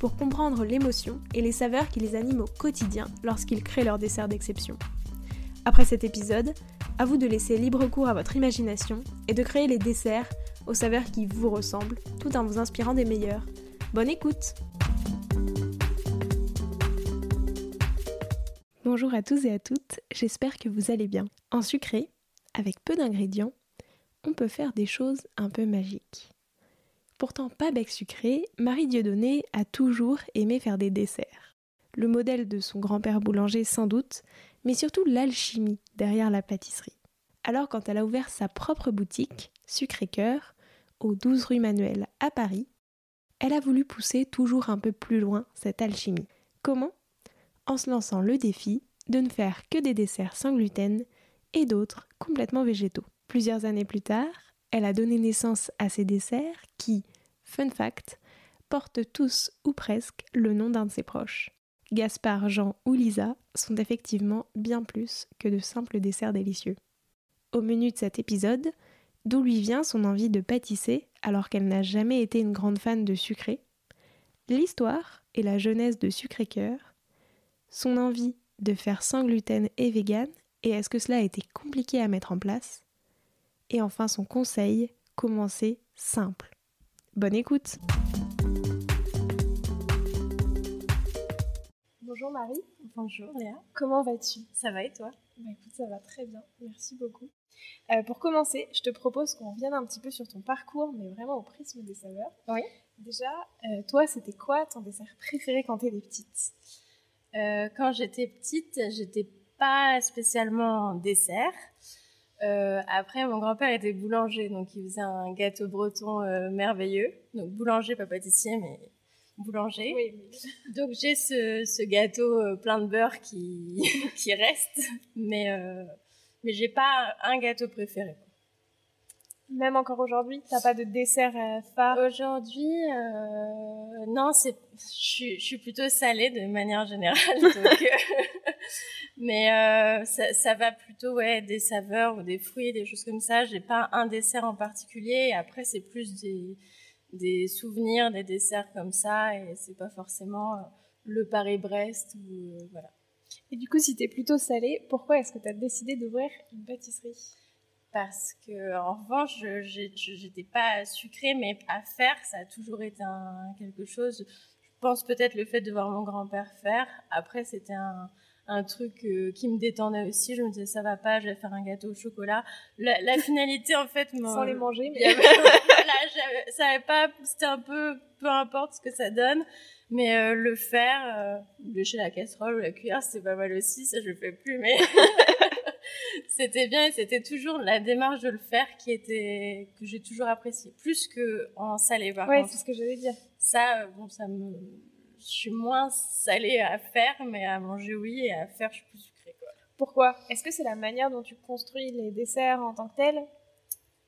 pour comprendre l'émotion et les saveurs qui les animent au quotidien lorsqu'ils créent leur dessert d'exception. Après cet épisode, à vous de laisser libre cours à votre imagination et de créer les desserts aux saveurs qui vous ressemblent tout en vous inspirant des meilleurs. Bonne écoute Bonjour à tous et à toutes, j'espère que vous allez bien. En sucré, avec peu d'ingrédients, on peut faire des choses un peu magiques. Pourtant pas bec sucré, Marie Dieudonné a toujours aimé faire des desserts. Le modèle de son grand-père boulanger sans doute, mais surtout l'alchimie derrière la pâtisserie. Alors quand elle a ouvert sa propre boutique, Sucré Cœur, au 12 rue Manuel à Paris, elle a voulu pousser toujours un peu plus loin cette alchimie. Comment? En se lançant le défi de ne faire que des desserts sans gluten et d'autres complètement végétaux. Plusieurs années plus tard, elle a donné naissance à ces desserts qui, fun fact, portent tous ou presque le nom d'un de ses proches. Gaspard, Jean ou Lisa sont effectivement bien plus que de simples desserts délicieux. Au menu de cet épisode, d'où lui vient son envie de pâtisser alors qu'elle n'a jamais été une grande fan de sucré, l'histoire et la jeunesse de Sucré Cœur, son envie de faire sans gluten et vegan, et est-ce que cela a été compliqué à mettre en place, et enfin son conseil, commencer simple. Bonne écoute Bonjour Marie. Bonjour Léa. Comment vas-tu? Ça va et toi? Bah écoute, ça va très bien, merci beaucoup. Euh, pour commencer, je te propose qu'on revienne un petit peu sur ton parcours, mais vraiment au prisme des saveurs. Oui. Déjà, euh, toi, c'était quoi ton dessert préféré quand t'étais petite? Euh, Quand j'étais petite, j'étais pas spécialement dessert. Euh, après, mon grand-père était boulanger, donc il faisait un gâteau breton euh, merveilleux. Donc boulanger, pas pâtissier, mais boulanger. Oui, Donc j'ai ce, ce gâteau euh, plein de beurre qui, qui reste, mais, euh, mais j'ai pas un gâteau préféré. Même encore aujourd'hui, t'as pas de dessert phare? Aujourd'hui, euh, non, c'est, je suis- je suis plutôt salée de manière générale, donc, euh, mais euh, ça, ça va plutôt ouais des saveurs ou des fruits, des choses comme ça. J'ai pas un dessert en particulier. Après, c'est plus des des souvenirs, des desserts comme ça, et c'est pas forcément euh, le Paris-Brest ou euh, voilà. Et du coup, si t'es plutôt salé, pourquoi est-ce que t'as décidé d'ouvrir une pâtisserie? Parce que en revanche j'étais pas sucrée mais à faire ça a toujours été un, quelque chose je pense peut-être le fait de voir mon grand-père faire après c'était un, un truc euh, qui me détendait aussi. Je me disais ça va pas je vais faire un gâteau au chocolat. La, la finalité en fait Sans les manger, mais voilà, ça avait pas c'était un peu peu importe ce que ça donne. Mais euh, le faire euh, lécher la casserole ou la cuillère c'est pas mal aussi ça je le fais plus mais c'était bien et c'était toujours la démarche de le faire qui était que j'ai toujours apprécié plus que en salé par ouais, contre c'est ce que j'allais dire. ça euh, bon ça me je suis moins salée à faire mais à manger oui et à faire je suis plus sucrée quoi Pourquoi? Est-ce que c'est la manière dont tu construis les desserts en tant que tels?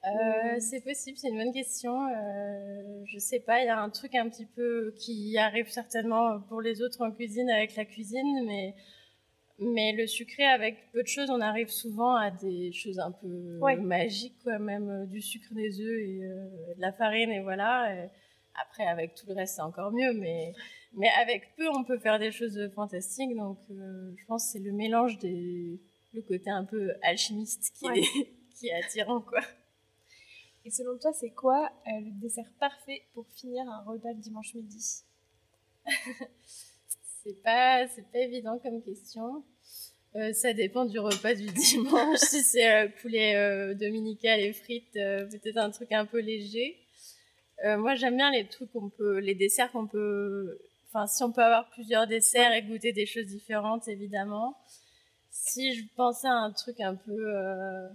Euh, c'est possible, c'est une bonne question. Euh, je sais pas, il y a un truc un petit peu qui arrive certainement pour les autres en cuisine avec la cuisine, mais mais le sucré avec peu de choses, on arrive souvent à des choses un peu Ouais. magiques, quoi, même euh, du sucre, des œufs et euh, de la farine et voilà. Et après, avec tout le reste, c'est encore mieux, mais mais avec peu, on peut faire des choses fantastiques. Donc, euh, je pense que c'est le mélange des le côté un peu alchimiste qui Ouais. est qui est attirant, quoi. Et selon toi, c'est quoi euh, le dessert parfait pour finir un repas de dimanche midi? C'est pas, c'est pas évident comme question. Euh, ça dépend du repas du dimanche. si c'est poulet dominical et frites, peut-être un truc un peu léger. Euh, moi, j'aime bien les trucs qu'on peut, les desserts qu'on peut. Enfin, si on peut avoir plusieurs desserts et goûter des choses différentes, évidemment. Si je pensais à un truc un peu euh,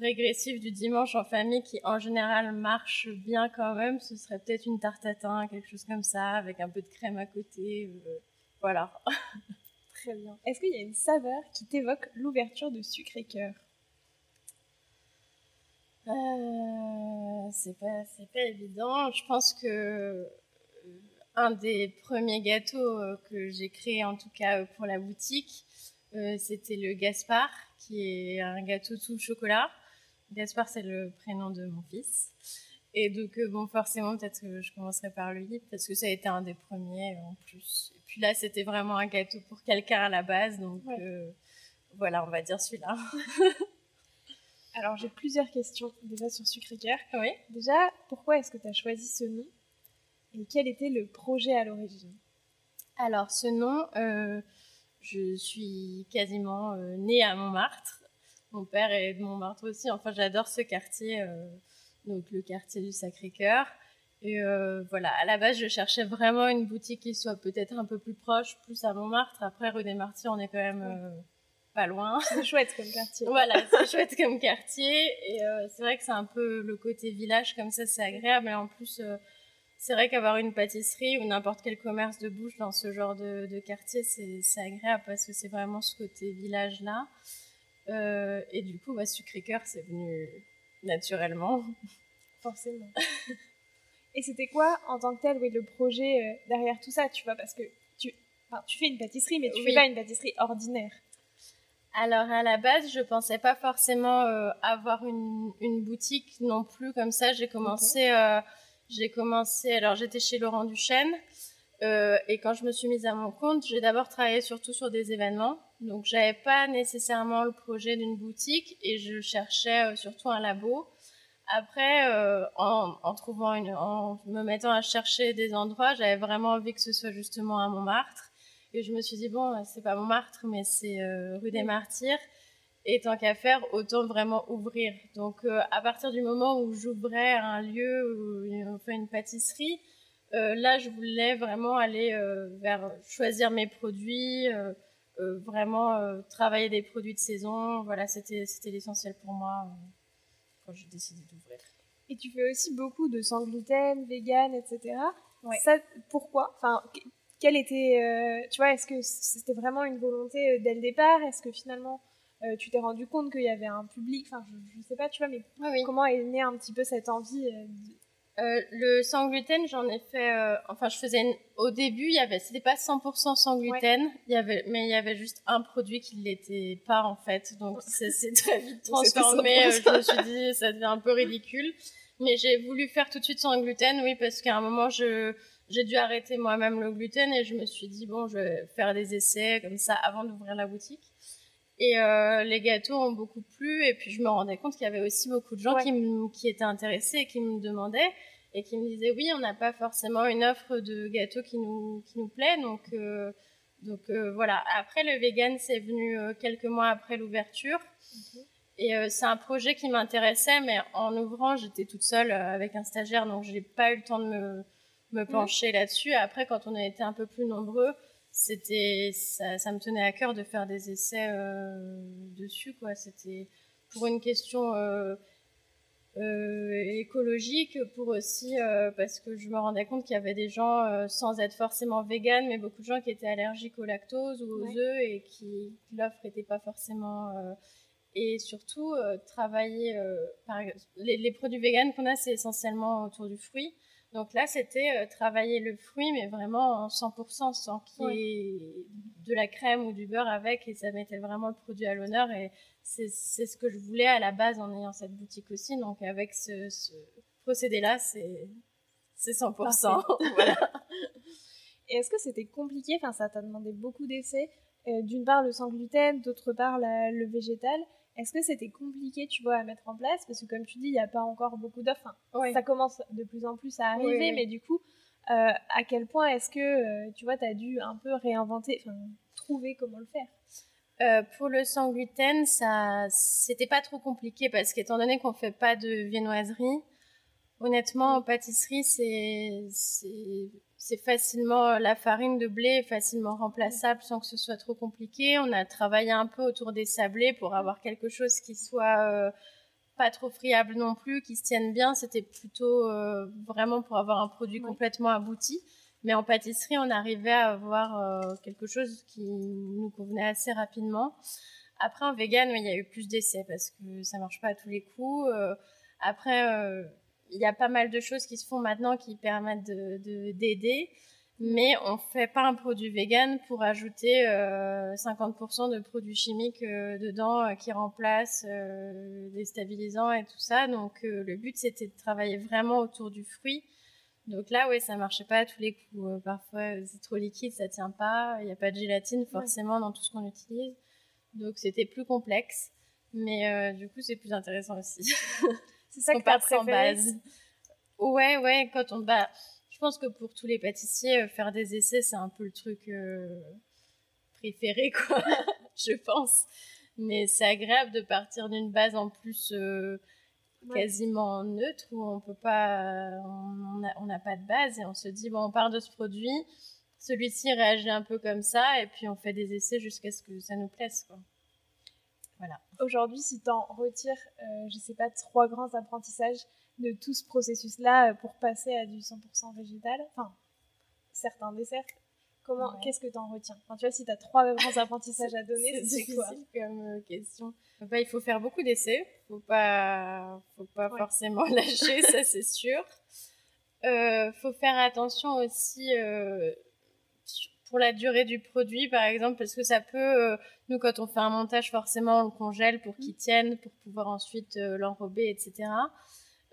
régressif du dimanche en famille qui en général marche bien quand même, ce serait peut-être une tarte tatin, quelque chose comme ça, avec un peu de crème à côté. euh, voilà. Très bien. Est-ce qu'il y a une saveur qui t'évoque l'ouverture de Sucre et Cœur? Euh, C'est pas, c'est pas évident. Je pense que un des premiers gâteaux euh, que j'ai créé, en tout cas pour la boutique, c'était le Gaspard, qui est un gâteau tout chocolat. Gaspard, c'est le prénom de mon fils. Et donc, bon, forcément, peut-être que je commencerai par lui, parce que ça a été un des premiers en plus. Et puis là, c'était vraiment un gâteau pour quelqu'un à la base, donc voilà, on va dire celui-là. Alors, j'ai plusieurs questions déjà sur Sucre Cœur. Oui. Déjà, pourquoi est-ce que tu as choisi ce nom? Et quel était le projet à l'origine? Alors, ce nom, euh, je suis quasiment euh, née à Montmartre. Mon père est de Montmartre aussi. Enfin, j'adore ce quartier, euh, donc le quartier du Sacré-Cœur. Et voilà, à la base, je cherchais vraiment une boutique qui soit peut-être un peu plus proche, plus à Montmartre. Après, rue des Martyrs, on est quand même pas loin. C'est chouette comme quartier. voilà, c'est chouette comme quartier. Et c'est vrai que c'est un peu le côté village, comme ça, c'est agréable. Et en plus, c'est vrai qu'avoir une pâtisserie ou n'importe quel commerce de bouche dans ce genre de, quartier, c'est agréable parce que c'est vraiment ce côté village-là. Euh, et du coup, bah, Sucré Cœur, c'est venu naturellement. Forcément. et c'était quoi, en tant que tel, oui, le projet derrière tout ça, tu vois, parce que tu, tu fais une pâtisserie, mais tu fais pas une pâtisserie ordinaire. Alors à la base, je pensais pas forcément euh, avoir une, une, boutique non plus comme ça. J'ai commencé, euh, j'ai commencé. Alors j'étais chez Laurent Duchesne euh, et quand je me suis mise à mon compte, j'ai d'abord travaillé surtout sur des événements. Donc j'avais pas nécessairement le projet d'une boutique et je cherchais surtout un labo. Après, en, en, trouvant une, en me mettant à chercher des endroits, j'avais vraiment envie que ce soit justement à Montmartre. Et je me suis dit, bon, c'est pas Montmartre, mais c'est euh, rue des Martyrs. Et tant qu'à faire, autant vraiment ouvrir. Donc, euh, à partir du moment où j'ouvrais un lieu ou enfin une pâtisserie, euh, là, je voulais vraiment aller vers choisir mes produits, vraiment travailler des produits de saison. Voilà, c'était l'essentiel pour moi quand j'ai décidé d'ouvrir. Et tu fais aussi beaucoup de sans gluten, vegan, etc. Ça, pourquoi? Enfin, quelle était, euh, tu vois, est-ce que c'était vraiment une volonté euh, dès le départ? Est-ce que finalement euh, tu t'es rendu compte qu'il y avait un public Enfin, je, ne sais pas, tu vois, mais comment est née un petit peu cette envie le sans gluten, j'en ai fait. enfin, je faisais au début, il y avait, c'était pas 100% sans gluten, il y avait, mais il y avait juste un produit qui l'était pas en fait. Donc c'est très vite transformé. je me suis dit, ça devient un peu ridicule. Mais j'ai voulu faire tout de suite sans gluten, oui, parce qu'à un moment, je j'ai dû arrêter moi-même le gluten et je me suis dit bon je vais faire des essais comme ça avant d'ouvrir la boutique et euh, les gâteaux ont beaucoup plu. Et puis je me rendais compte qu'il y avait aussi beaucoup de gens qui, qui étaient intéressés et qui me demandaient et qui me disaient oui on n'a pas forcément une offre de gâteaux qui nous qui nous plaît. Donc euh, donc euh, voilà. Après le vegan c'est venu quelques mois après l'ouverture. Et c'est un projet qui m'intéressait mais en ouvrant j'étais toute seule avec un stagiaire. Donc j'ai pas eu le temps de me me pencher là-dessus. Après, quand on a été un peu plus nombreux, c'était ça, ça, me tenait à cœur de faire des essais euh, dessus. quoi. C'était pour une question euh, euh, écologique, pour aussi parce que je me rendais compte qu'il y avait des gens sans être forcément vegan, mais beaucoup de gens qui étaient allergiques au lactose ou aux œufs et qui l'offre n'était pas forcément et surtout travailler par, les, les, produits vegan qu'on a c'est essentiellement autour du fruit donc là, c'était euh, travailler le fruit, mais vraiment en 100%, sans qu'il y ait de la crème ou du beurre avec, et ça mettait vraiment le produit à l'honneur. Et c'est ce que je voulais à la base en ayant cette boutique aussi. Donc avec ce, procédé-là, c'est 100%. voilà. Et est-ce que c'était compliqué Enfin, ça t'a demandé beaucoup d'essais. Euh, d'une part le sans gluten, d'autre part le végétal. Est-ce que c'était compliqué, tu vois, à mettre en place? Parce que comme tu dis, il n'y a pas encore beaucoup d'offres. Ça commence de plus en plus à arriver, mais du coup, euh, à quel point est-ce que, euh, tu vois, tu as dû un peu réinventer, enfin, trouver comment le faire? Euh, pour le sans gluten, ça, c'était pas trop compliqué parce qu'étant donné qu'on fait pas de viennoiserie, honnêtement, en pâtisserie, c'est, c'est facilement euh, la farine de blé est facilement remplaçable sans que ce soit trop compliqué. On a travaillé un peu autour des sablés pour avoir quelque chose qui soit euh, pas trop friable non plus, qui se tienne bien. C'était plutôt euh, vraiment pour avoir un produit complètement abouti. Mais en pâtisserie, on arrivait à avoir quelque chose qui nous convenait assez rapidement. Après, en vegan, il y a eu plus d'essais parce que ça marche pas à tous les coups. après, il y a pas mal de choses qui se font maintenant qui permettent d'aider. De, mais on fait pas un produit vegan pour ajouter euh, 50% de produits chimiques euh, dedans euh, qui remplacent euh, des stabilisants et tout ça. Donc le but c'était de travailler vraiment autour du fruit. Donc là, ouais, ça marchait pas à tous les coups. parfois, c'est trop liquide, ça tient pas. Il n'y a pas de gélatine forcément dans tout ce qu'on utilise. Donc c'était plus complexe, mais du coup c'est plus intéressant aussi. c'est ça qu'on part sans base. Ouais, ouais, quand on bat. Je pense que pour tous les pâtissiers, euh, faire des essais, c'est un peu le truc euh, préféré, quoi. je pense. Mais c'est agréable de partir d'une base en plus euh, quasiment neutre où on peut pas, on n'a pas de base et on se dit bon, on part de ce produit, celui-ci réagit un peu comme ça et puis on fait des essais jusqu'à ce que ça nous plaise, quoi. Voilà. Aujourd'hui, si tu en retires, je sais pas, trois grands apprentissages de tout ce processus-là euh, pour passer à du 100% végétal Enfin, certains desserts. Comment, qu'est-ce que tu en retiens? Enfin, Tu vois, si tu as trois grands apprentissages à donner, c'est quoi? comme euh, question. Bah, il faut faire beaucoup d'essais. Faut pas, faut pas forcément lâcher, ça c'est sûr. Euh, faut faire attention aussi euh, pour la durée du produit, par exemple, parce que ça peut, nous quand on fait un montage, forcément on le congèle pour qu'il tienne, pour pouvoir ensuite l'enrober, etc.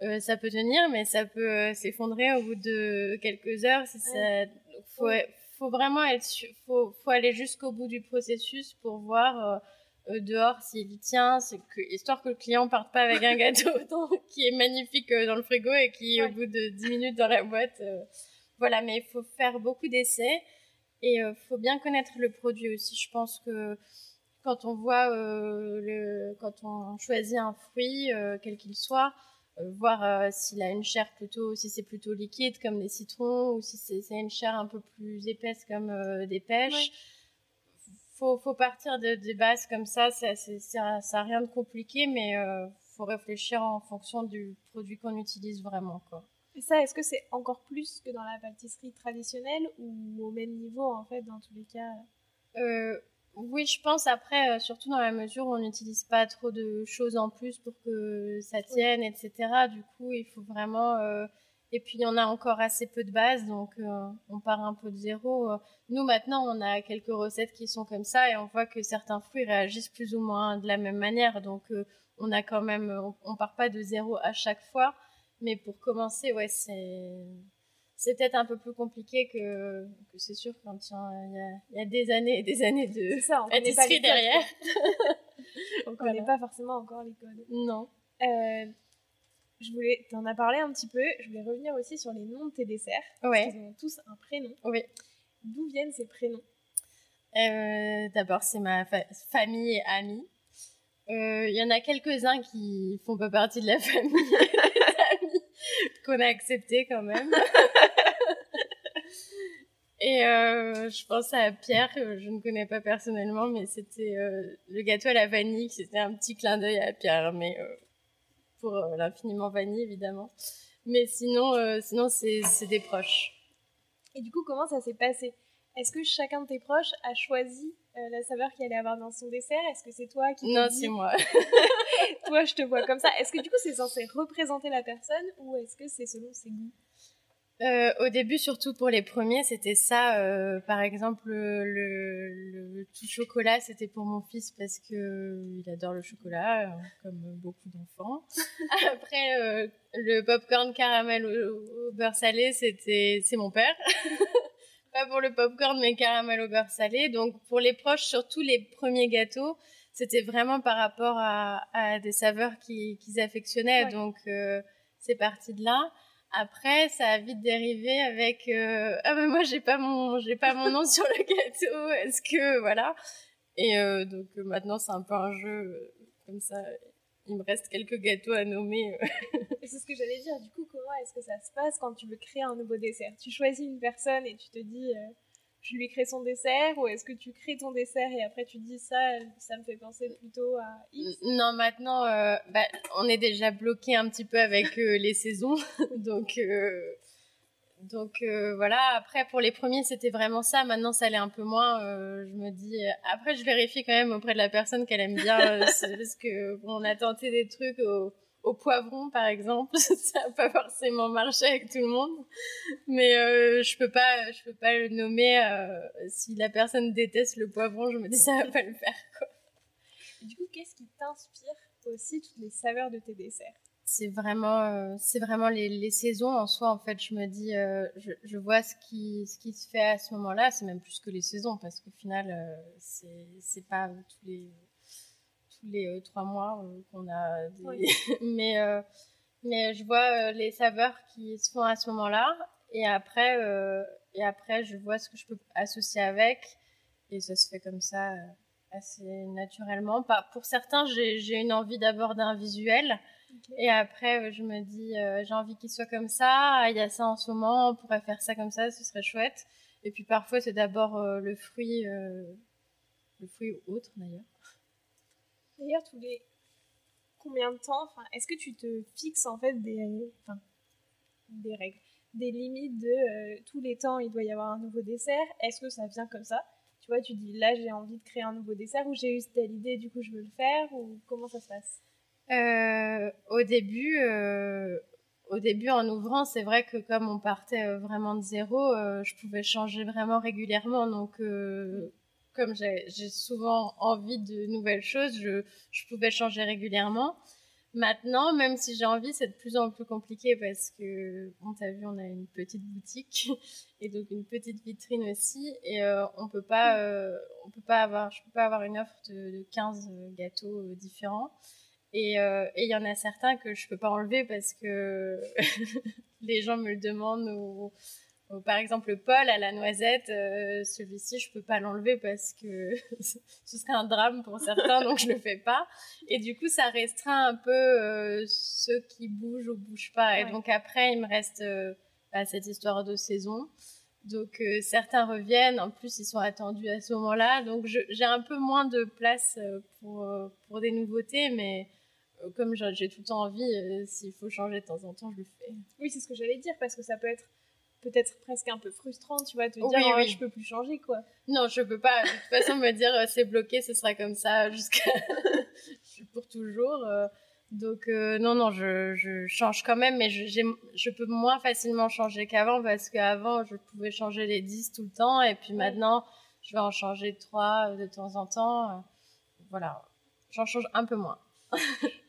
Euh, ça peut tenir, mais ça peut euh, s'effondrer au bout de quelques heures. Si ça... faut, faut vraiment être, faut, faut aller jusqu'au bout du processus pour voir euh, dehors s'il tient, c'est que histoire que le client parte pas avec un gâteau qui est magnifique dans le frigo et qui au bout de 10 minutes dans la boîte. voilà, mais il faut faire beaucoup d'essais et il faut bien connaître le produit aussi. Je pense que quand on voit le, quand on choisit un fruit, quel qu'il soit, euh, voir euh, s'il a une chair plutôt, si c'est plutôt liquide comme les citrons ou si c'est une chair un peu plus épaisse comme euh, des pêches. Faut, faut partir de, des bases comme ça, ça, ça, ça a rien de compliqué, mais euh, faut réfléchir en fonction du produit qu'on utilise vraiment. Quoi. Et ça, est-ce que c'est encore plus que dans la pâtisserie traditionnelle ou au même niveau en fait dans tous les cas? Euh, oui, je pense après, euh, surtout dans la mesure où on n'utilise pas trop de choses en plus pour que ça tienne, etc. Du coup, il faut vraiment. Euh, et puis, il y en a encore assez peu de base, donc on part un peu de zéro. Nous, maintenant, on a quelques recettes qui sont comme ça et on voit que certains fruits réagissent plus ou moins de la même manière. Donc, on a quand même. On, on part pas de zéro à chaque fois. Mais pour commencer, ouais, c'est c'est peut-être un peu plus compliqué que, que c'est sûr quand il y, y a des années et des années de ça, on pâtisserie derrière. on connaît pas forcément encore les codes. Non. Euh, je voulais, t'en as parlé un petit peu, je voulais revenir aussi sur les noms de tes desserts. Ouais. Parce qu'ils ont tous un prénom. Oui. D'où viennent ces prénoms? Euh, D'abord, c'est ma famille et amis. Euh, il y en a quelques-uns qui font pas partie de la famille qu'on a accepté quand même. Et euh, je pense à Pierre, que je ne connais pas personnellement, mais c'était euh, le gâteau à la vanille, c'était un petit clin d'œil à Pierre, mais euh, pour l'infiniment vanille évidemment. Mais sinon, sinon c'est des proches. Et du coup, comment ça s'est passé? Est-ce que chacun de tes proches a choisi euh, la saveur qu'il allait avoir dans son dessert Est-ce que c'est toi qui Non, c'est moi. toi, je te vois comme ça. Est-ce que du coup, c'est censé représenter la personne ou est-ce que c'est selon ses goûts? Euh, au début, surtout pour les premiers, c'était ça. Euh, par exemple, le, le, tout chocolat, c'était pour mon fils parce que il adore le chocolat, euh, comme beaucoup d'enfants. Après, le popcorn caramel au, au beurre salé, c'était c'est mon père. pas pour le popcorn, mais caramel au beurre salé. Donc pour les proches, surtout les premiers gâteaux, c'était vraiment par rapport à, à des saveurs qu'ils affectionnaient. Ouais. Donc euh, c'est parti de là. Après, ça a vite dérivé avec euh, ah mais moi j'ai pas mon j'ai pas mon nom sur le gâteau. Est-ce que voilà Et euh, donc maintenant c'est un peu un jeu comme ça il me reste quelques gâteaux à nommer. c'est ce que j'allais dire. Du coup, comment est-ce que ça se passe quand tu veux créer un nouveau dessert? Tu choisis une personne et tu te dis, euh, je lui crée son dessert, ou est-ce que tu crées ton dessert et après tu dis ça, ça me fait penser plutôt à X? Non, maintenant, euh, bah, on est déjà bloqué un petit peu avec euh, les saisons, donc. Donc euh, voilà, après pour les premiers c'était vraiment ça, maintenant ça l'est un peu moins. Euh, je me dis, après je vérifie quand même auprès de la personne qu'elle aime bien, euh, parce que bon, on a tenté des trucs au, au poivron par exemple, ça n'a pas forcément marché avec tout le monde, mais je peux pas, je peux pas le nommer. si la personne déteste le poivron, je me dis ça va pas le faire quoi. Du coup, qu'est-ce qui t'inspire aussi toutes les saveurs de tes desserts? C'est vraiment, euh, c'est vraiment les, les, saisons en soi. En fait, je me dis, euh, je, je, vois ce qui, ce qui se fait à ce moment-là. C'est même plus que les saisons parce qu'au final, euh, c'est, c'est pas tous les, tous les trois mois qu'on a. Des... mais, mais je vois les saveurs qui se font à ce moment-là. Et après, et après, je vois ce que je peux associer avec. Et ça se fait comme ça assez naturellement. Pour certains, j'ai, j'ai une envie d'abord d'un visuel. Et après, euh, je me dis, euh, j'ai envie qu'il soit comme ça, il y a ça en ce moment, on pourrait faire ça comme ça, ce serait chouette. Et puis parfois, c'est d'abord euh, le fruit, le fruit ou autre d'ailleurs. D'ailleurs, tous les combien de temps, est-ce que tu te fixes en fait des, des règles, des limites de tous les temps, il doit y avoir un nouveau dessert Est-ce que ça vient comme ça? Tu vois, tu dis là, j'ai envie de créer un nouveau dessert ou j'ai eu telle idée, du coup, je veux le faire ou comment ça se passe? Euh, au début, euh, au début, en ouvrant, c'est vrai que comme on partait euh, vraiment de zéro, je pouvais changer vraiment régulièrement. Donc, comme j'ai souvent envie de nouvelles choses, je, pouvais changer régulièrement. Maintenant, même si j'ai envie, c'est de plus en plus compliqué parce que, on t'a vu, on a une petite boutique et donc une petite vitrine aussi, et on peut pas, on peut pas avoir, je peux pas avoir une offre de, de 15 gâteaux différents. Euh, et il y en a certains que je peux pas enlever parce que les gens me le demandent. Ou, par exemple, le Paul à la noisette, euh, celui-ci, je peux pas l'enlever parce que ce serait un drame pour certains, donc je le fais pas. Et du coup, ça restreint un peu euh, ceux qui bougent ou bougent pas. Et donc après, il me reste bah, cette histoire de saison. Donc certains reviennent, en plus ils sont attendus à ce moment-là, donc j'ai un peu moins de place pour, pour des nouveautés, mais euh, comme j'ai tout le temps envie, euh, s'il faut changer de temps en temps, je le fais. Oui, c'est ce que j'allais dire, parce que ça peut être peut-être presque un peu frustrant, tu vois, te dire oui, oh, je peux plus changer, quoi. Non, je peux pas. De toute façon, me dire euh, c'est bloqué, ce sera comme ça jusqu'à pour toujours. Donc non, non, je, je, change quand même, mais je, je peux moins facilement changer qu'avant parce qu'avant, je pouvais changer les 10 tout le temps et puis maintenant, je vais en changer 3 de temps en temps. Voilà, j'en change un peu moins.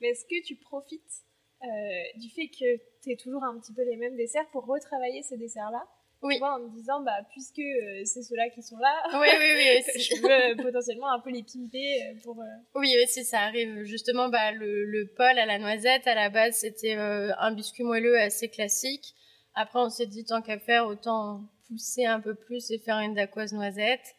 Mais est-ce que tu profites euh, du fait que tu es toujours un petit peu les mêmes desserts pour retravailler ces desserts-là? Oui. Tu vois, en me disant, bah, puisque euh, c'est ceux-là qui sont là, oui, oui, oui, je veux euh, potentiellement un peu les pimper pour. Oui, oui, si ça arrive. Justement, bah, le, le Paul à la noisette, à la base, c'était un biscuit moelleux assez classique. Après, on s'est dit, tant qu'à faire, autant pousser un peu plus et faire une dacquoise noisette.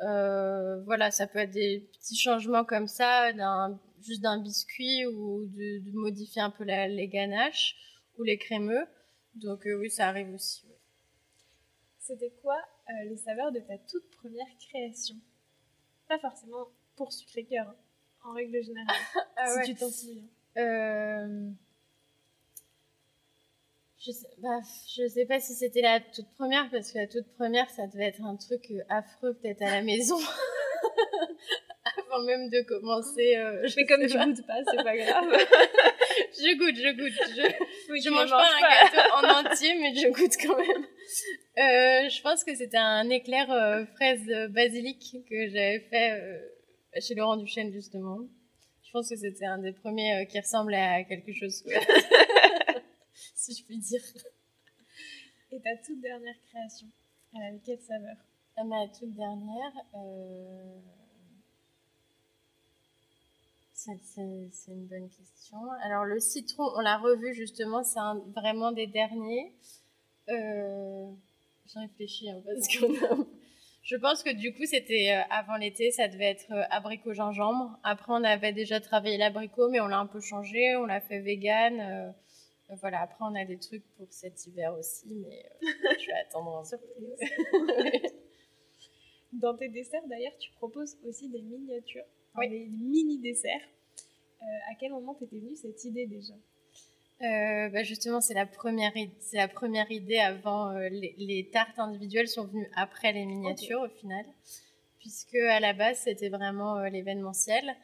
voilà, ça peut être des petits changements comme ça, d'un juste d'un biscuit ou de, modifier un peu les ganaches ou les crémeux. Donc euh, oui, ça arrive aussi. C'était quoi euh, les saveurs de ta toute première création? Pas forcément pour sucré cœur, hein, en règle générale, ah si tu t'en souviens. Euh... Je sais, bah, je sais pas si c'était la toute première, parce que la toute première, ça devait être un truc affreux peut-être à la maison. avant même de commencer. Euh, je fais comme tu goûtes pas, c'est pas grave. je goûte, je goûte. Je, je mange, pas un gâteau en entier, mais je goûte quand même. Euh, je pense que c'était un éclair euh, fraise basilic que j'avais fait chez Laurent Duchesne justement. Je pense que c'était un des premiers qui ressemblait à quelque chose, si je puis dire. Et ta toute dernière création, elle avait quelle saveur? Ma toute dernière. Euh... C'est une bonne question. Alors le citron, on l'a revu justement, c'est vraiment des derniers. Euh, J'ai réfléchi hein, parce que je pense que du coup c'était euh, avant l'été, ça devait être euh, abricot gingembre. Après on avait déjà travaillé l'abricot, mais on l'a un peu changé, on l'a fait vegan. Euh, voilà, après on a des trucs pour cet hiver aussi, mais je vais attendre en surprise. Dans tes desserts d'ailleurs, tu proposes aussi des miniatures des mini desserts. Euh, à quel moment t'étais venue cette idée déjà euh, bah justement, c'est la première, c'est la première idée avant euh, les, tartes individuelles sont venues après les miniatures au final, puisque à la base c'était vraiment euh, l'événementiel.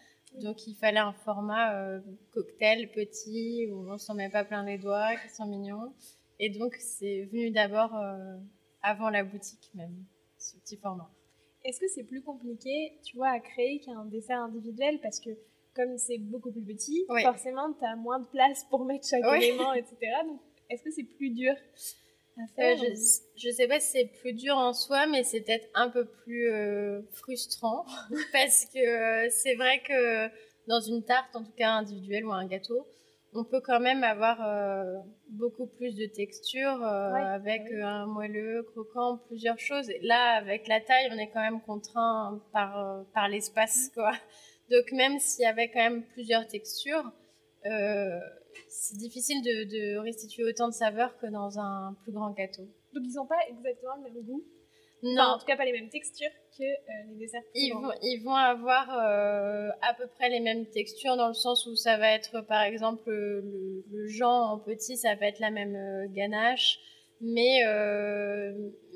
Donc il fallait un format cocktail petit où on s'en met pas plein les doigts, qui sont mignons. Et donc c'est venu d'abord avant la boutique même, ce petit format. Est-ce que c'est plus compliqué, tu vois, à créer qu'un dessert individuel? Parce que comme c'est beaucoup plus petit, forcément, tu as moins de place pour mettre chaque élément, etc. Donc, est-ce que c'est plus dur à euh, faire je, ne sais pas si c'est plus dur en soi, mais c'est peut-être un peu plus euh, frustrant parce que euh, c'est vrai que dans une tarte, en tout cas individuelle ou un gâteau, on peut quand même avoir beaucoup plus de texture avec un moelleux, croquant, plusieurs choses. là, avec la taille, on est quand même contraint par, par l'espace, mm. quoi. Donc même s'il y avait quand même plusieurs textures, euh, c'est difficile de, restituer autant de saveurs que dans un plus grand gâteau. Donc ils n'ont pas exactement le même goût? Non. en tout cas pas les mêmes textures que euh, les desserts ils vont, ils vont avoir euh, à peu près les mêmes textures dans le sens où ça va être par exemple le, le Jean en petit, ça va être la même ganache, mais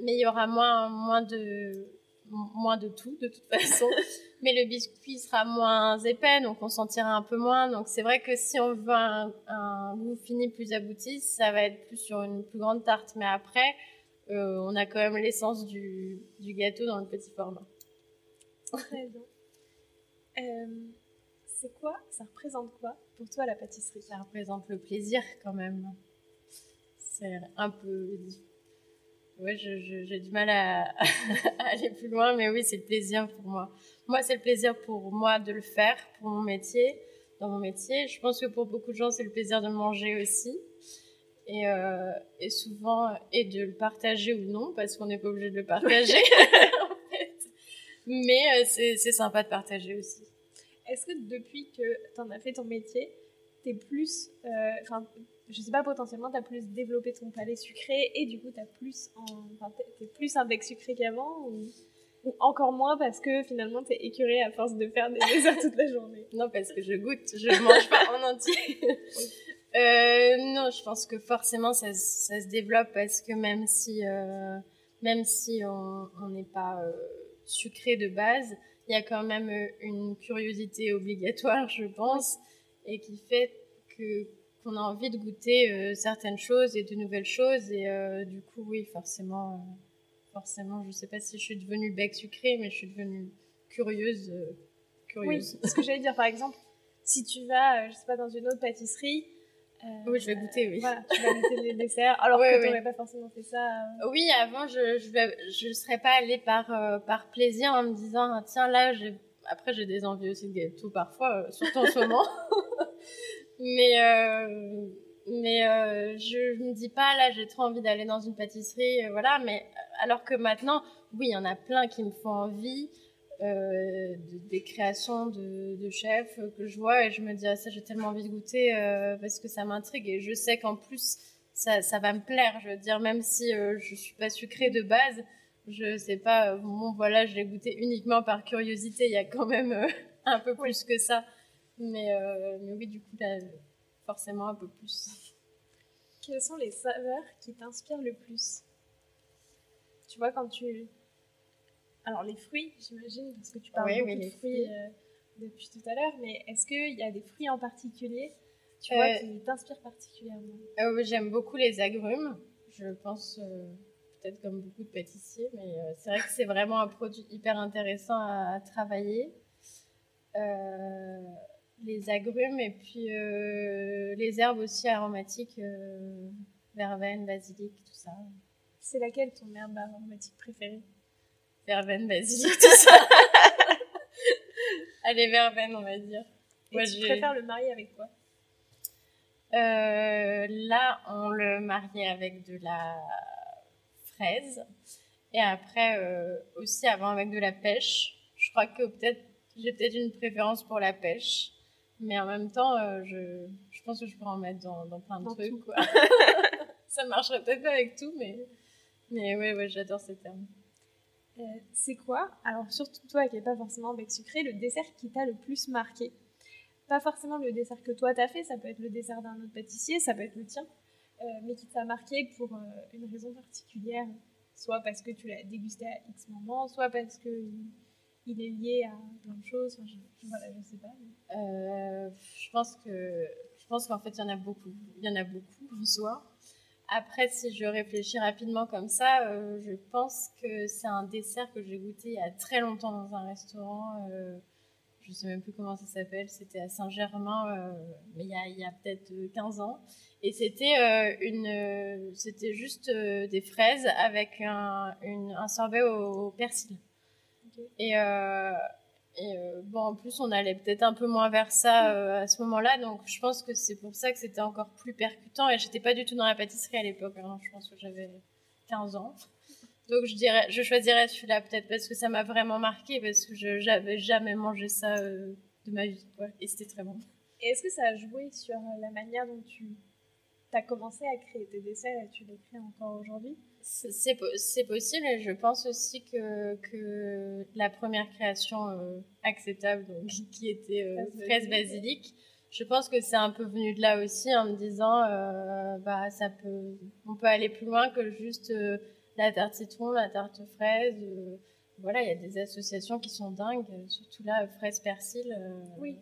mais il y aura moins, moins de moins de tout de toute façon. Mais le biscuit sera moins épais, donc on sentira un peu moins. Donc c'est vrai que si on veut un, goût fini plus abouti, ça va être plus sur une plus grande tarte. Mais après, euh, on a quand même l'essence du, du, gâteau dans le petit format. Très bien. Euh, c'est quoi Ça représente quoi pour toi la pâtisserie? Ça représente le plaisir quand même. C'est un peu Ouais, j'ai du mal à, aller plus loin, mais oui, c'est le plaisir pour moi. Moi, c'est le plaisir pour moi de le faire, pour mon métier, dans mon métier. Je pense que pour beaucoup de gens, c'est le plaisir de manger aussi. Et, euh, et, souvent, et de le partager ou non, parce qu'on n'est pas obligé de le partager, en fait. Mais euh, c'est sympa de partager aussi. Est-ce que depuis que tu en as fait ton métier, t'es plus, euh, je sais pas, potentiellement, tu as plus développé ton palais sucré et du coup, tu plus, en... es plus un bec sucré qu'avant ou... encore moins parce que finalement, tu es écuré à force de faire des desserts toute la journée? Non, parce que je goûte, je mange pas en entier. euh, non, je pense que forcément, ça, ça, se développe parce que même si, euh, même si on n'est pas euh, sucré de base, il y a quand même une curiosité obligatoire, je pense, et qui fait que on a envie de goûter euh, certaines choses et de nouvelles choses. Et euh, du coup, oui, forcément, euh, forcément, je sais pas si je suis devenue bec sucré, mais je suis devenue curieuse. curieuse. Oui, ce que j'allais dire, par exemple, si tu vas, je sais pas, dans une autre pâtisserie, oui, je vais goûter, oui. Voilà, tu vas goûter les desserts, alors que tu n'aurais pas forcément fait ça. Oui, avant, je je, je serais pas allée par, par plaisir en me disant, ah, tiens, là, après, j'ai des envies aussi de gâteaux parfois, surtout en ce moment. Mais, euh, mais euh, je me dis pas, là, j'ai trop envie d'aller dans une pâtisserie, euh, voilà. Mais alors que maintenant, oui, il y en a plein qui me font envie. Euh, de, des créations de, de, chefs que je vois et je me dis ah, ça j'ai tellement envie de goûter euh, parce que ça m'intrigue et je sais qu'en plus ça, ça, va me plaire je veux dire même si euh, je suis pas sucrée de base je sais pas bon voilà je l'ai goûté uniquement par curiosité il y a quand même un peu plus que ça mais, euh, mais oui, du coup, là, forcément un peu plus. Quelles sont les saveurs qui t'inspirent le plus? Tu vois, quand tu. Alors, les fruits, j'imagine, parce que tu parles beaucoup de fruits, euh, depuis tout à l'heure, mais est-ce qu'il y a des fruits en particulier tu vois, euh, qui t'inspirent particulièrement? J'aime beaucoup les agrumes. Je pense peut-être comme beaucoup de pâtissiers, mais c'est vrai que c'est vraiment un produit hyper intéressant à, à travailler. Euh, les agrumes et puis euh, les herbes aussi aromatiques, euh, verveine, basilic, tout ça. C'est laquelle ton herbe aromatique préférée? Verveine, basilic, tout ça. Allez, verveine, on va dire. Et tu préfères le marier avec quoi? Euh, Là, on le mariait avec de la fraise. Et après, aussi avant avec de la pêche. Je crois que peut-être j'ai peut-être une préférence pour la pêche. Mais en même temps, euh, je, je, pense que je pourrais en mettre dans, dans plein de trucs. Quoi. ça marcherait peut-être pas avec tout, mais, mais ouais, ouais j'adore ces termes. Euh, c'est quoi, alors surtout toi qui n'es pas forcément bec sucré, le dessert qui t'a le plus marqué? Pas forcément le dessert que toi t'as fait, ça peut être le dessert d'un autre pâtissier, ça peut être le tien, euh, mais qui t'a marqué pour une raison particulière, soit parce que tu l'as dégusté à X moment, soit parce que il est lié à plein de choses. je, voilà, je sais pas. Euh, je pense que je pense qu'en fait il y en a beaucoup, il y en a beaucoup en soi. Après, si je réfléchis rapidement comme ça, je pense que c'est un dessert que j'ai goûté il y a très longtemps dans un restaurant je sais même plus comment ça s'appelle, c'était à Saint-Germain, euh, mais il y a, peut-être 15 ans. Et c'était euh, une, c'était juste euh, des fraises avec un, une, un sorbet au, persil. Et, et bon, en plus, on allait peut-être un peu moins vers ça à ce moment-là, donc je pense que c'est pour ça que c'était encore plus percutant. Et j'étais pas du tout dans la pâtisserie à l'époque, hein. je pense que j'avais 15 ans. Donc je dirais, je choisirais celui-là peut-être parce que ça m'a vraiment marqué parce que je n'avais jamais mangé ça euh, de ma vie et c'était très bon. Et est-ce que ça a joué sur la manière dont tu as commencé à créer tes desserts et tu les crées encore aujourd'hui? C'est possible et je pense aussi que, que la première création euh, acceptable donc, qui était euh, fraise basilic je pense que c'est un peu venu de là aussi en me disant bah ça peut on peut aller plus loin que juste la tarte citron, la tarte fraise. Euh, voilà, il y a des associations qui sont dingues, surtout là, fraise persil. Euh, oui,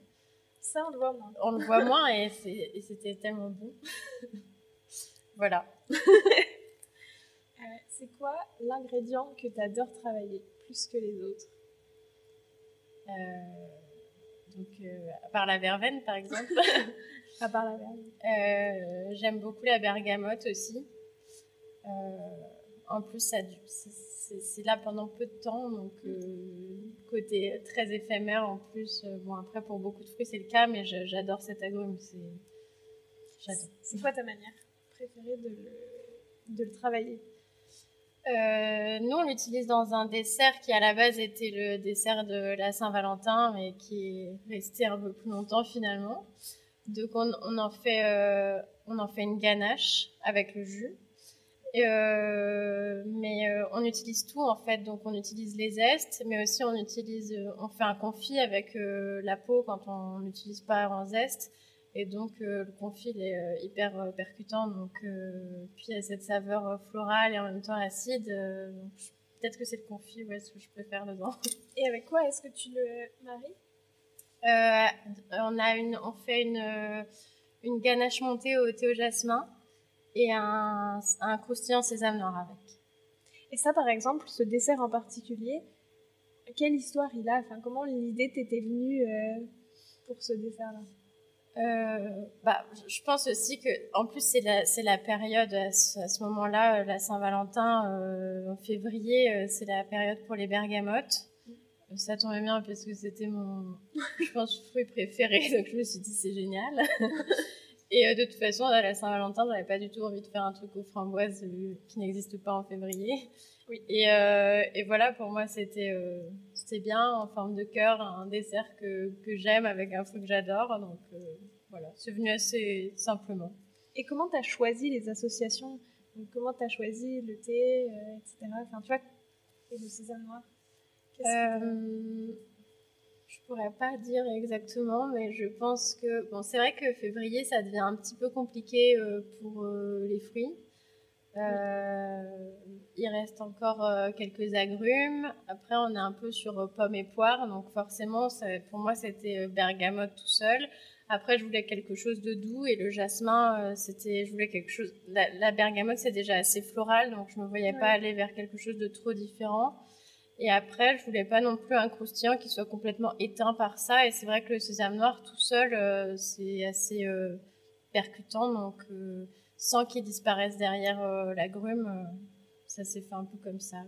ça on le voit moins. On le voit moins et c'était tellement bon. voilà. Euh, c'est quoi l'ingrédient que tu adores travailler plus que les autres donc, à part la verveine, par exemple. à part la verveine. J'aime beaucoup la bergamote aussi. En plus, c'est là pendant peu de temps, donc euh, côté très éphémère en plus. Euh, bon, après, pour beaucoup de fruits, c'est le cas, mais j'adore cet agrume. C'est quoi ta manière préférée de le, de le travailler? Euh, nous, on l'utilise dans un dessert qui à la base était le dessert de la Saint-Valentin, mais qui est resté un peu plus longtemps finalement. Donc on, on en fait, une ganache avec le jus. Euh, mais euh, on utilise tout en fait, donc on utilise les zestes, mais aussi on euh, on fait un confit avec la peau quand on n'utilise pas en zeste, et donc le confit il est hyper percutant, donc puis il y a cette saveur florale et en même temps acide, peut-être que c'est le confit, ouais, ce que je préfère dedans. Et avec quoi est-ce que tu le maries? On a une, on fait une une ganache montée au thé au jasmin et un, un croustillant sésame noir avec. Et ça, par exemple, ce dessert en particulier, quelle histoire il a? Enfin, comment l'idée t'était venue euh, pour ce dessert-là? euh, bah, je pense aussi que, en plus, c'est la, c'est la période à ce, moment-là, la Saint-Valentin, euh, en février, c'est la période pour les bergamotes. Ça tombait bien parce que c'était mon, je pense, fruit préféré, donc je me suis dit c'est génial. Et euh, de toute façon, à la Saint-Valentin, j'avais pas du tout envie de faire un truc aux framboises euh, qui n'existe pas en février. Oui. Et, euh, et voilà, pour moi, c'était c'était bien en forme de cœur, un dessert que, que j'aime avec un fruit que j'adore. Donc voilà, c'est venu assez simplement. Et comment tu as choisi les associations? Comment tu as choisi le thé, etc. Enfin, tu vois, et le sésame noir je pourrais pas dire exactement, mais je pense que bon, c'est vrai que février ça devient un petit peu compliqué euh, pour euh, les fruits. Euh, il reste encore quelques agrumes. Après, on est un peu sur pommes et poires, donc forcément, pour moi, c'était bergamote tout seul. Après, je voulais quelque chose de doux et le jasmin, c'était, je voulais quelque chose. La, bergamote, c'est déjà assez floral, donc je me voyais pas aller vers quelque chose de trop différent. Et après, je voulais pas non plus un croustillant qui soit complètement éteint par ça. Et c'est vrai que le sésame noir tout seul, euh, c'est assez euh, percutant. Donc, euh, sans qu'il disparaisse derrière la grume, ça s'est fait un peu comme ça.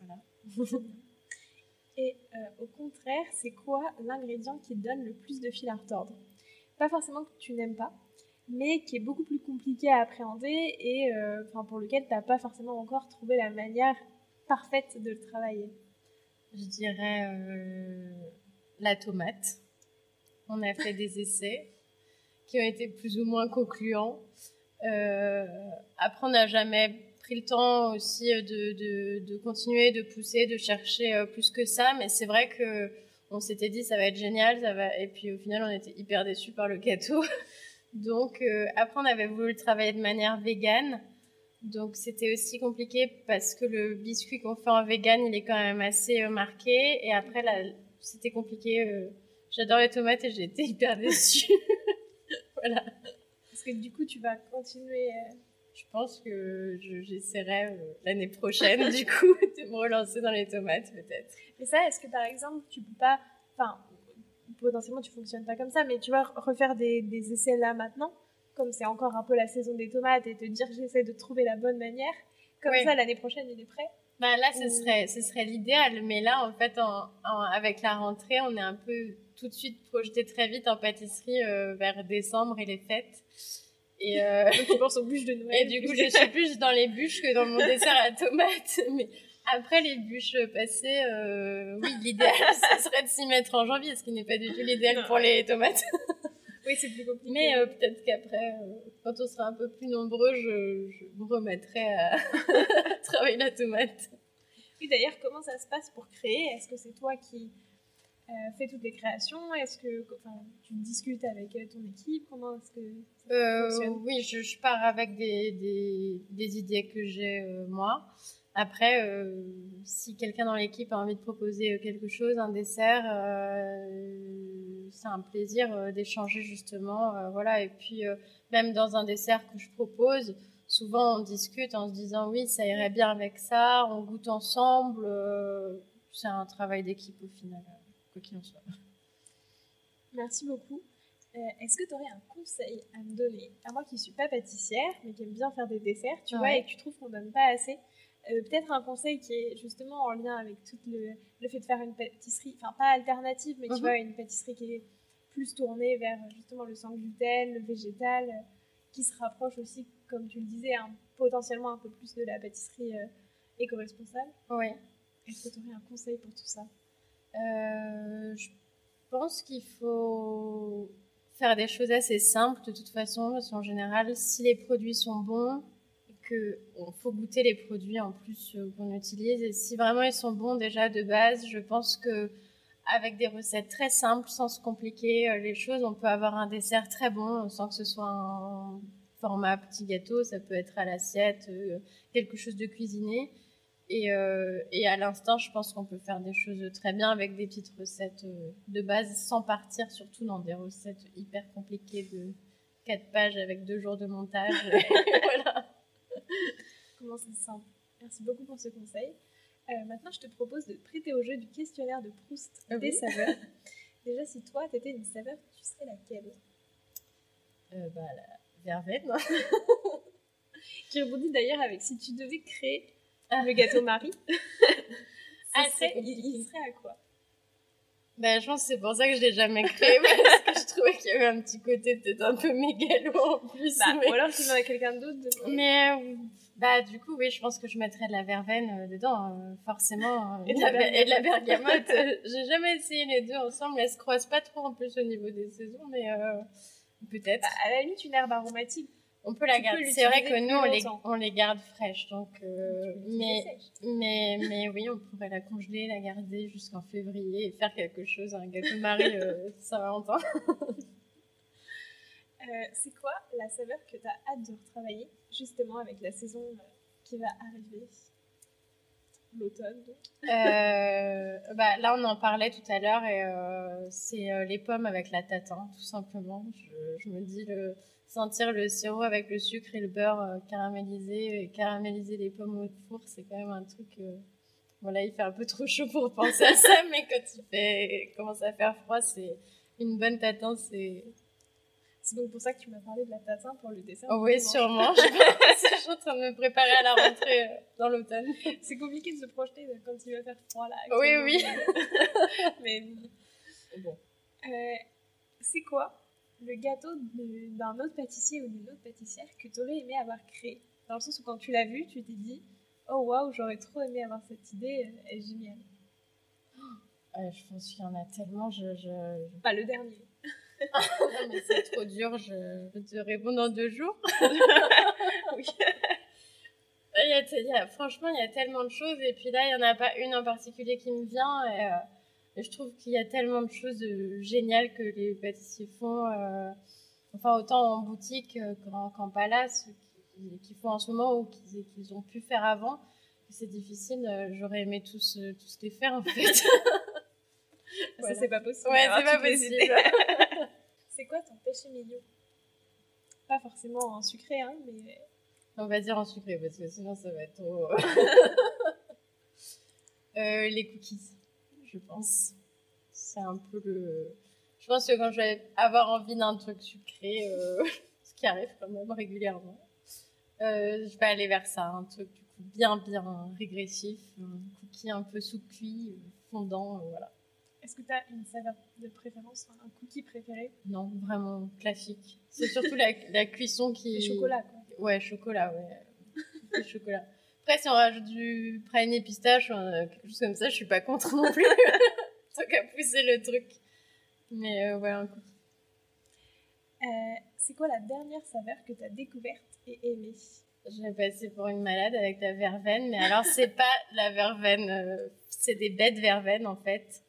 Voilà. Et au contraire, c'est quoi l'ingrédient qui donne le plus de fil à retordre? Pas forcément que tu n'aimes pas, mais qui est beaucoup plus compliqué à appréhender et pour lequel tu n'as pas forcément encore trouvé la manière parfaite de le travailler Je dirais euh, la tomate. On a fait des essais qui ont été plus ou moins concluants. Euh, après, on n'a jamais pris le temps aussi de, continuer, de pousser, de chercher euh, plus que ça, mais c'est vrai que on s'était dit ça va être génial, ça va. Et puis au final, on était hyper déçus par le gâteau. Donc après, on avait voulu le travailler de manière végane. Donc c'était aussi compliqué parce que le biscuit qu'on fait en vegan, il est quand même assez marqué. Et après, c'était compliqué. J'adore les tomates et été hyper déçue. Voilà. Parce que du coup, tu vas continuer. Je pense que j'essaierai euh, l'année prochaine, du coup, de me relancer dans les tomates, peut-être. Et ça, est-ce que par exemple, tu peux pas. Enfin, potentiellement, tu fonctionnes pas comme ça, mais tu vas refaire des, des essais là maintenant, comme c'est encore un peu la saison des tomates, et te dire j'essaie de trouver la bonne manière. Comme ça, l'année prochaine, il est prêt? Bah là, ce serait, ce serait l'idéal, mais là, en fait, en, avec la rentrée, on est un peu tout de suite projeté très vite en pâtisserie euh, vers décembre et les fêtes. Et euh... tu penses aux bûches de Noël. Et du coup, je suis plus dans les bûches que dans mon dessert à tomates. Mais après les bûches passées, euh, oui, l'idéal, ce serait de s'y mettre en janvier, ce qui n'est pas du tout l'idéal pour les tomates. oui, c'est plus compliqué. Mais euh, peut-être qu'après, quand on sera un peu plus nombreux, je, je me remettrai à travailler la tomate. Oui, d'ailleurs, comment ça se passe pour créer? Est-ce que c'est toi qui fait toutes les créations Est-ce que tu discutes avec euh, ton équipe Comment est-ce que euh, Oui, je, pars avec des, des, idées que j'ai moi. Après, si quelqu'un dans l'équipe a envie de proposer quelque chose, un dessert, c'est un plaisir d'échanger justement. voilà. Et puis, même dans un dessert que je propose, souvent on discute en se disant oui, ça irait bien avec ça, on goûte ensemble. c'est un travail d'équipe au final quoi qu'il en soit. Merci beaucoup. Euh, est-ce que tu aurais un conseil à me donner? À moi qui ne suis pas pâtissière, mais qui aime bien faire des desserts, tu vois, et que tu trouves qu'on ne donne pas assez. Euh, peut-être un conseil qui est justement en lien avec tout le, le fait de faire une pâtisserie, enfin pas alternative, mais tu mhm. vois, une pâtisserie qui est plus tournée vers justement le sans gluten, le végétal, euh, qui se rapproche aussi, comme tu le disais, potentiellement un peu plus de la pâtisserie éco-responsable. Oui. Est-ce que tu aurais un conseil pour tout ça? Euh, je pense qu'il faut faire des choses assez simples de toute façon, parce qu'en général, si les produits sont bons, qu'il faut goûter les produits en plus euh, qu'on utilise, et si vraiment ils sont bons déjà de base, je pense que avec des recettes très simples, sans se compliquer euh, les choses, on peut avoir un dessert très bon sans que ce soit un format petit gâteau, ça peut être à l'assiette, quelque chose de cuisiné. Euh, et, à l'instant, je pense qu'on peut faire des choses très bien avec des petites recettes euh, de base, sans partir surtout dans des recettes hyper compliquées de 4 pages avec 2 jours de montage. voilà. Comment c'est simple. Merci beaucoup pour ce conseil. Euh, maintenant, je te propose de prêter au jeu du questionnaire de Proust ah des saveurs. Déjà, si toi, tu étais une saveur, tu serais laquelle? Bah, La verveine. Qui rebondit d'ailleurs avec si tu devais créer le gâteau Marie. ah, il, serait à quoi? Ben, je pense que c'est pour ça que je l'ai jamais créé, parce que je trouvais qu'il y avait un petit côté peut-être un peu mégalo en plus. Bah, Ou alors qu'il y aurait quelqu'un d'autre. Mais euh, bah, du coup, oui, je pense que je mettrais de la verveine euh, dedans, euh, forcément. et, de la, et, de la, bergamote. J'ai jamais essayé les deux ensemble, elles se croisent pas trop en plus au niveau des saisons, mais peut-être. Bah, à la limite, une herbe aromatique on peut la garder. C'est vrai que nous, on les, on les, garde fraîches. Donc, euh, mais, mais, mais oui, on pourrait la congeler, la garder jusqu'en février et faire quelque chose, un gâteau Marie euh, Saint-Valentin. Euh, c'est quoi la saveur que tu as hâte de retravailler, justement, avec la saison qui va arriver? L'automne, bah, Là, on en parlait tout à l'heure et c'est les pommes avec la tatin, tout simplement. Je, je me dis, le sentir le sirop avec le sucre et le beurre euh, caramélisé, et caraméliser les pommes au four, c'est quand même un truc. Euh, voilà, il fait un peu trop chaud pour penser à ça, mais quand il fait, commence à faire froid, c'est une bonne tatin, c'est. C'est donc pour ça que tu m'as parlé de la tatin pour le dessert. Oh oui, sûrement. je, suis en train de me préparer à la rentrée euh, dans l'automne. C'est compliqué de se projeter quand il va faire froid là. Oui, oui. mais bon. c'est quoi le gâteau d'un autre pâtissier ou d'une autre pâtissière que tu aurais aimé avoir créé Dans le sens où quand tu l'as vu, tu t'es dit Oh waouh, j'aurais trop aimé avoir cette idée, elle est géniale. Euh, je pense qu'il y en a tellement. Je, je... Pas le dernier. non, mais c'est trop dur, je, te réponds dans deux jours. oui. Il y a, franchement, il y a tellement de choses, et puis là, il n'y en a pas une en particulier qui me vient. Et, euh, Et je trouve qu'il y a tellement de choses géniales que les pâtissiers font. enfin, autant en boutique qu'en palace, qu'ils font en ce moment ou qu'ils ont pu faire avant. C'est difficile. J'aurais aimé tous, tous les faire en fait. Ça, c'est pas possible. Ouais, c'est pas possible. c'est quoi ton péché milieu Pas forcément en sucré, hein, mais. On va dire en sucré parce que sinon ça va être trop. euh, les cookies, je pense. C'est un peu le. Je pense que quand je vais avoir envie d'un truc sucré, euh, ce qui arrive quand même régulièrement, euh, je vais aller vers ça, un truc du coup bien bien régressif, un cookie un peu sous-cuit, fondant, euh, voilà. Est-ce que tu as une saveur de préférence, un cookie préféré? Non, vraiment classique. C'est surtout la, la, cuisson qui. Le chocolat, quoi. Ouais, chocolat, ouais. chocolat. Après, si on rajoute du praliné pistache ou quelque chose comme ça, je suis pas contre non plus. Tant qu'à pousser le truc. Mais euh, ouais, un cookie. Euh, c'est quoi la dernière saveur que tu as découverte et aimée? J'ai passé pour une malade avec la verveine, mais alors c'est pas la verveine, euh, c'est des bêtes verveine en fait.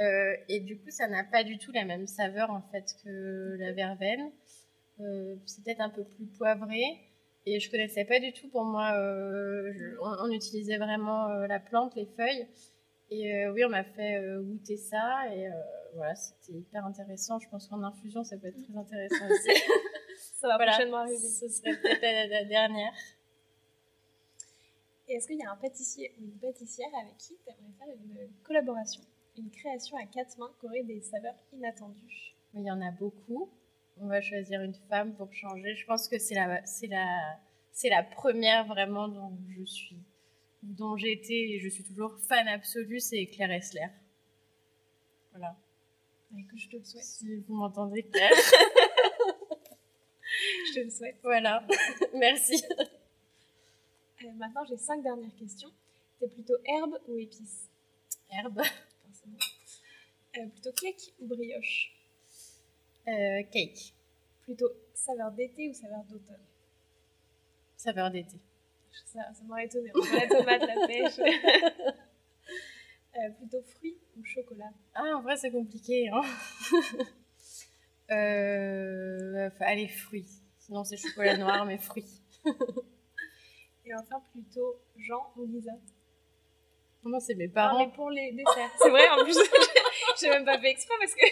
Euh, et du coup, ça n'a pas du tout la même saveur en fait que la verveine. Euh, c'est peut-être un peu plus poivré. Et je connaissais pas du tout. Pour moi, euh, on, utilisait vraiment la plante, les feuilles. Et oui, on m'a fait goûter ça. Et voilà, c'était hyper intéressant. Je pense qu'en infusion, ça peut être très intéressant aussi. ça va prochainement arriver. Ce serait peut-être la, la, dernière. Et est-ce qu'il y a un pâtissier ou une pâtissière avec qui tu aimerais faire une collaboration une création à quatre mains qui aurait des saveurs inattendues? Il y en a beaucoup. On va choisir une femme pour changer. Je pense que c'est la, c'est la, c'est la première vraiment dont je suis, dont j'ai été et je suis toujours fan absolue, c'est Claire Essler. Voilà. Et que je te le souhaite. Si vous m'entendez, Claire. je te le souhaite. Voilà. Merci. Euh, maintenant, j'ai cinq dernières questions. T'es plutôt herbe ou épice? Herbe. Euh, plutôt cake ou brioche? Euh, Cake. Plutôt saveur d'été ou saveur d'automne? Saveur d'été. Ça, ça m'aurait étonné. la tomate, la pêche. Euh, plutôt fruits ou chocolat? Ah, en vrai, c'est compliqué. Hein allez, fruits. Sinon, c'est chocolat noir, mais fruits. Et enfin, plutôt Jean ou Lisa? Non, c'est mes parents? Non, mais pour les desserts. C'est vrai, en plus, j'ai même pas fait exprès parce que.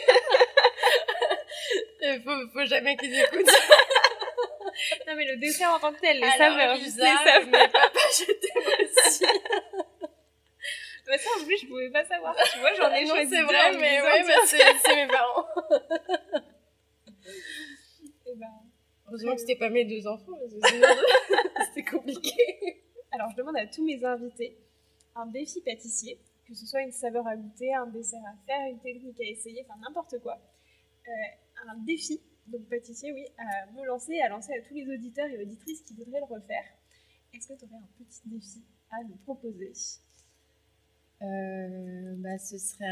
Il faut, faut jamais qu'ils écoutent. non, mais le dessert en tant que tel, les saveurs. les saveurs. Mais papa, je t'aime aussi. Mais ça, en plus, je pouvais pas savoir. Tu vois, j'en ai choisi c'est vrai, mais ouais, mais c'est mes parents. Et ben, Heureusement que c'était pas mes deux enfants, parce que sinon, c'était compliqué. Alors, je demande à tous mes invités un défi pâtissier, que ce soit une saveur à goûter, un dessert à faire, une technique à essayer, enfin n'importe quoi. Euh, un défi, donc pâtissier, oui, à me lancer, à lancer à tous les auditeurs et auditrices qui voudraient le refaire. Est-ce que tu aurais un petit défi à nous proposer? Euh, bah, Ce serait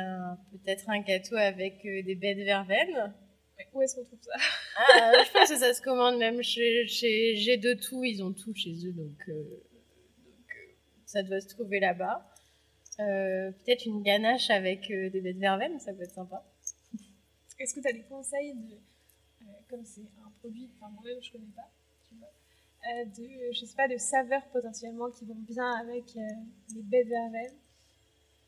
peut-être un gâteau avec euh, des baies de verveine. Où est-ce qu'on trouve ça? Ah, Je pense que ça se commande même chez, chez J'ai de tout, ils ont tout chez eux, donc ça doit se trouver là-bas. Euh, peut-être une ganache avec euh, des baies de verveine, ça peut être sympa. Est-ce que tu as des conseils de, euh, comme c'est un produit, enfin moi-même je connais pas, vois, de, je sais pas, de saveurs potentiellement qui vont bien avec les baies de verveine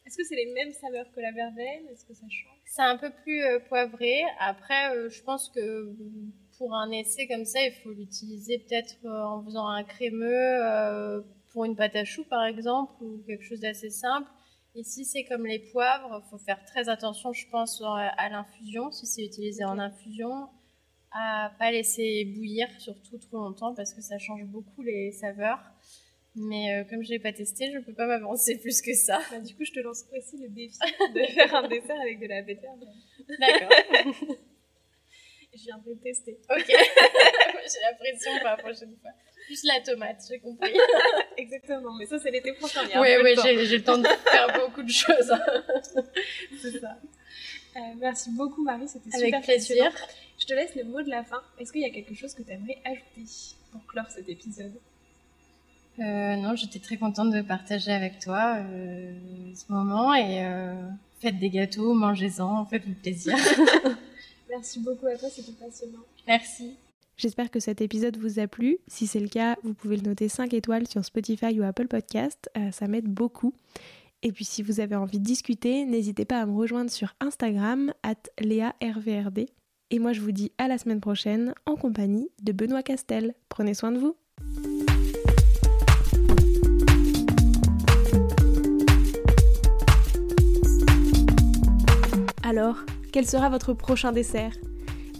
Est-ce que c'est les mêmes saveurs que la verveine? Est-ce que ça change? C'est un peu plus poivré. Après, je pense que pour un essai comme ça, il faut l'utiliser peut-être en faisant un crémeux pour une pâte à choux par exemple ou quelque chose d'assez simple. Ici, c'est comme les poivres, il faut faire très attention, je pense, à l'infusion, si c'est utilisé en infusion, à pas laisser bouillir surtout trop longtemps parce que ça change beaucoup les saveurs. Mais euh, comme je l'ai pas testé, je peux pas m'avancer plus que ça. Bah, du coup, je te lance aussi le défi de faire un dessert avec de la betterave. D'accord. je viendrai tester. Ok. J'ai la pression pour la prochaine fois. Plus la tomate, j'ai compris. Exactement, mais ça c'est l'été prochain. Oui, oui, j'ai le temps de faire beaucoup de choses. c'est ça. Euh, merci beaucoup Marie, c'était super Avec plaisir. Je te laisse le mot de la fin. Est-ce qu'il y a quelque chose que tu aimerais ajouter pour clore cet épisode? Euh, Non, j'étais très contente de partager avec toi euh, ce moment et Faites des gâteaux, mangez-en, faites-vous plaisir. Merci beaucoup à toi, c'était passionnant. Merci. J'espère que cet épisode vous a plu. Si c'est le cas, vous pouvez le noter 5 étoiles sur Spotify ou Apple Podcast. Euh, ça m'aide beaucoup. Et puis si vous avez envie de discuter, n'hésitez pas à me rejoindre sur Instagram, at LéaRVRD. Et moi je vous dis à la semaine prochaine en compagnie de Benoît Castel. Prenez soin de vous. Alors, quel sera votre prochain dessert?